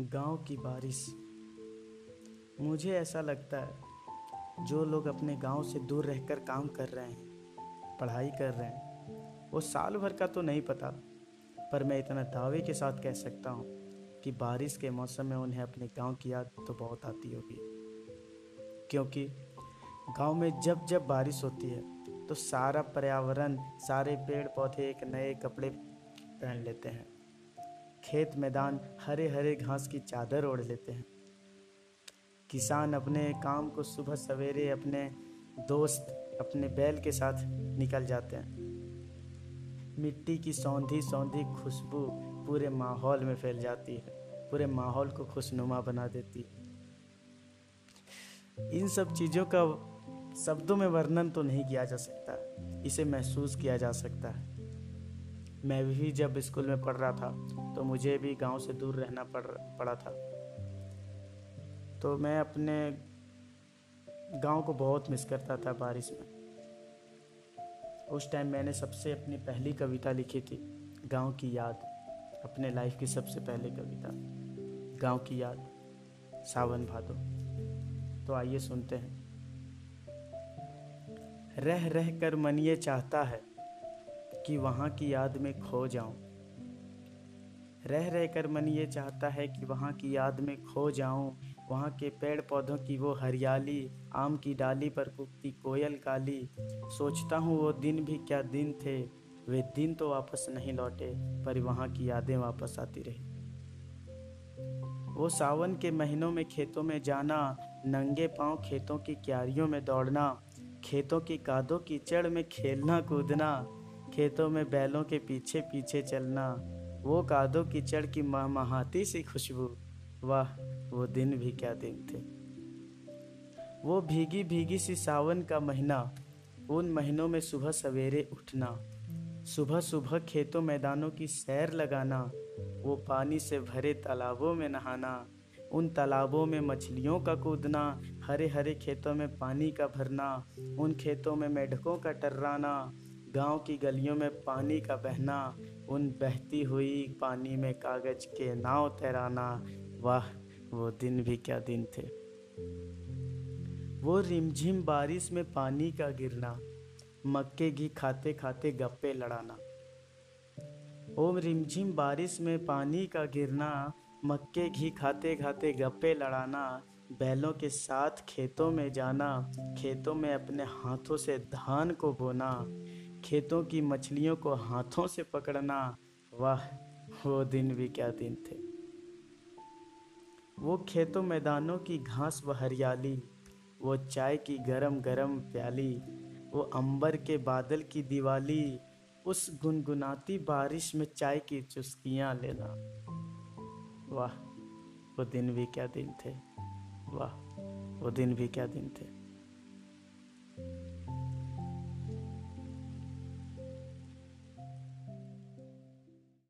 गाँव की बारिश। मुझे ऐसा लगता है, जो लोग अपने गाँव से दूर रहकर काम कर रहे हैं, पढ़ाई कर रहे हैं, वो साल भर का तो नहीं पता, पर मैं इतना दावे के साथ कह सकता हूँ कि बारिश के मौसम में उन्हें अपने गाँव की याद तो बहुत आती होगी। क्योंकि गाँव में जब जब बारिश होती है तो सारा पर्यावरण, सारे पेड़ पौधे एक नए कपड़े पहन लेते हैं। खेत मैदान हरे हरे घास की चादर ओढ़ लेते हैं। किसान अपने काम को सुबह सवेरे अपने दोस्त, अपने बैल के साथ निकल जाते हैं। मिट्टी की सौंधी सौंधी खुशबू पूरे माहौल में फैल जाती है, पूरे माहौल को खुशनुमा बना देती है। इन सब चीज़ों का शब्दों में वर्णन तो नहीं किया जा सकता, इसे महसूस किया जा सकता है। मैं भी जब स्कूल में पढ़ रहा था तो मुझे भी गाँव से दूर रहना पड़, पड़ा था। तो मैं अपने गाँव को बहुत मिस करता था बारिश में। उस टाइम मैंने सबसे अपनी पहली कविता लिखी थी, गाँव की याद। अपने लाइफ की सबसे पहली कविता, गाँव की याद, सावन भादो। तो आइए सुनते हैं। रह रह कर मन ये चाहता है कि वहाँ की याद में खो जाऊँ। रह रह कर मन ये चाहता है कि वहाँ की याद में खो जाऊँ। वहाँ के पेड़ पौधों की वो हरियाली, आम की डाली पर कुकती कोयल काली। सोचता हूँ वो दिन भी क्या दिन थे। वे दिन तो वापस नहीं लौटे, पर वहाँ की यादें वापस आती रही। वो सावन के महीनों में खेतों में जाना, नंगे पाँव खेतों की क्यारियों में दौड़ना, खेतों की कादों की चढ़ में खेलना कूदना खेतों में बैलों के पीछे पीछे चलना, वो कादों की चढ़ की महमहाती सी खुशबू। वाह, वो दिन भी क्या दिन थे। वो भीगी भीगी सी सावन का महीना, उन महीनों में सुबह सवेरे उठना, सुबह सुबह खेतों मैदानों की सैर लगाना, वो पानी से भरे तालाबों में नहाना, उन तालाबों में मछलियों का कूदना, हरे हरे खेतों में पानी का भरना, उन खेतों में मेढकों का टर्राना गाँव की गलियों में पानी का बहना, उन बहती हुई पानी में कागज़ के नाव तैराना, वाह, वो दिन भी क्या दिन थे। वो रिमझिम बारिश में पानी का गिरना, मक्के घी खाते खाते गप्पे लड़ाना। ओम रिमझिम बारिश में पानी का गिरना, मक्के घी खाते खाते गप्पे लड़ाना, बैलों के साथ खेतों में जाना, खेतों में अपने हाथों से धान को बोना खेतों की मछलियों को हाथों से पकड़ना, वाह, वो दिन भी क्या दिन थे। वो खेतों मैदानों की घास व हरियाली, वो चाय की गरम गरम प्याली, वो अंबर के बादल की दिवाली, उस गुनगुनाती बारिश में चाय की चुस्कियाँ लेना। वाह, वो दिन भी क्या दिन थे। वाह, वो दिन भी क्या दिन थे।